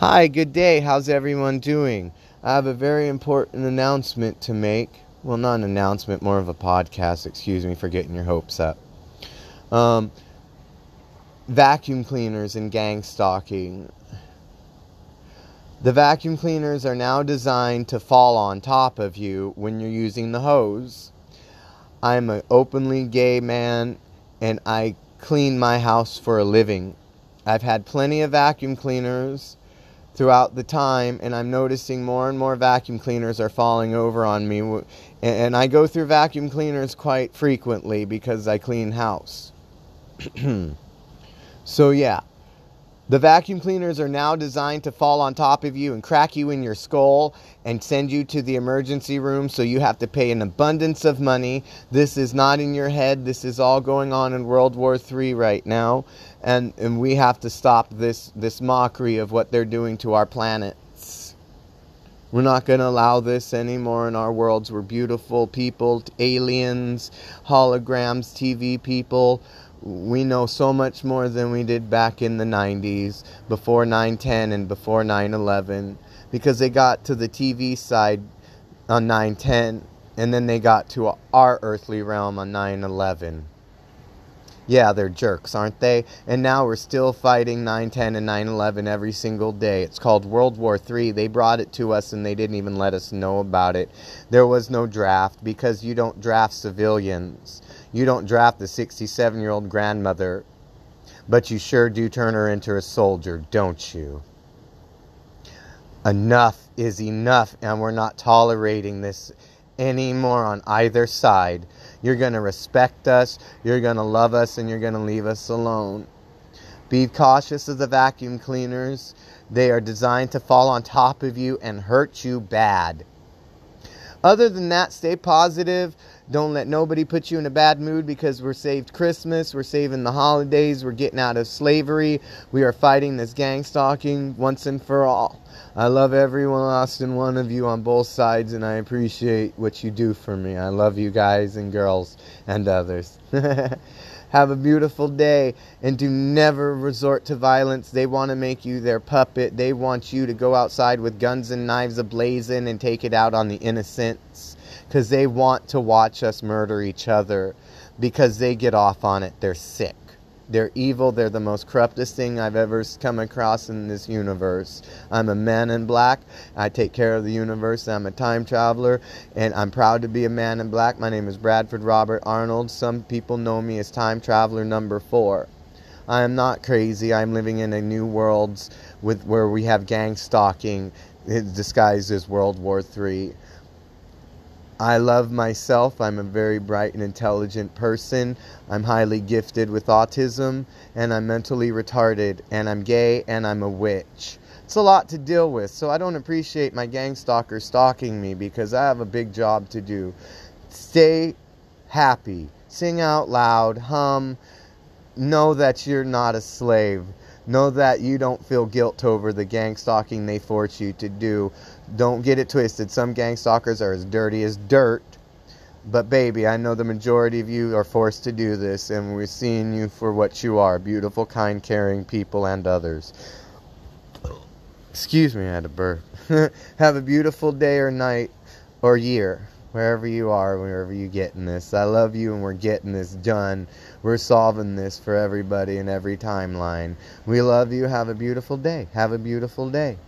Hi, good day. How's everyone doing? I have a very important announcement to make. Well, not an announcement, more of a podcast. Excuse me for getting your hopes up. Um, vacuum cleaners and gang stalking. The vacuum cleaners are now designed to fall on top of you when you're using the hose. I'm an openly gay man and I clean my house for a living. I've had plenty of vacuum cleaners throughout the time, and I'm noticing more and more vacuum cleaners are falling over on me. And I go through vacuum cleaners quite frequently because I clean house. so, yeah. The vacuum cleaners are now designed to fall on top of you and crack you in your skull and send you to the emergency room so you have to pay an abundance of money. This is not in your head. This is all going on in World War III right now. And, and we have to stop this, this mockery of what they're doing to our planets. We're not going to allow this anymore in our worlds. We're beautiful people, aliens, holograms, TV people we know so much more than we did back in the 90s, before 9/10 and before 9/11, because they got to the TV side on 9/10, and then they got to our earthly realm on 9/11. Yeah, they're jerks, aren't they? And now we're still fighting 9/10 and 9/11 every single day. It's called World War III. They brought it to us and they didn't even let us know about it. There was no draft because you don't draft civilians. You don't draft the 67 year old grandmother, but you sure do turn her into a soldier, don't you? Enough is enough, and we're not tolerating this anymore on either side. You're going to respect us, you're going to love us, and you're going to leave us alone. Be cautious of the vacuum cleaners. They are designed to fall on top of you and hurt you bad. Other than that, stay positive. Don't let nobody put you in a bad mood because we're saved Christmas, we're saving the holidays, we're getting out of slavery, we are fighting this gang stalking once and for all. I love every last and one of you on both sides, and I appreciate what you do for me. I love you guys and girls and others. Have a beautiful day and do never resort to violence. They want to make you their puppet. They want you to go outside with guns and knives ablazing and take it out on the innocents because they want to watch us murder each other because they get off on it. They're sick. They're evil. They're the most corruptest thing I've ever come across in this universe. I'm a man in black. I take care of the universe. I'm a time traveler, and I'm proud to be a man in black. My name is Bradford Robert Arnold. Some people know me as time traveler number four. I am not crazy. I'm living in a new world with where we have gang stalking disguised as World War III. I love myself. I'm a very bright and intelligent person. I'm highly gifted with autism, and I'm mentally retarded, and I'm gay, and I'm a witch. It's a lot to deal with, so I don't appreciate my gang stalker stalking me because I have a big job to do. Stay happy, sing out loud, hum, know that you're not a slave. Know that you don't feel guilt over the gang stalking they force you to do. Don't get it twisted. Some gang stalkers are as dirty as dirt. But, baby, I know the majority of you are forced to do this, and we're seeing you for what you are beautiful, kind, caring people and others. Excuse me, I had a burp. Have a beautiful day or night or year wherever you are, wherever you getting this. I love you and we're getting this done. We're solving this for everybody in every timeline. We love you. Have a beautiful day. Have a beautiful day.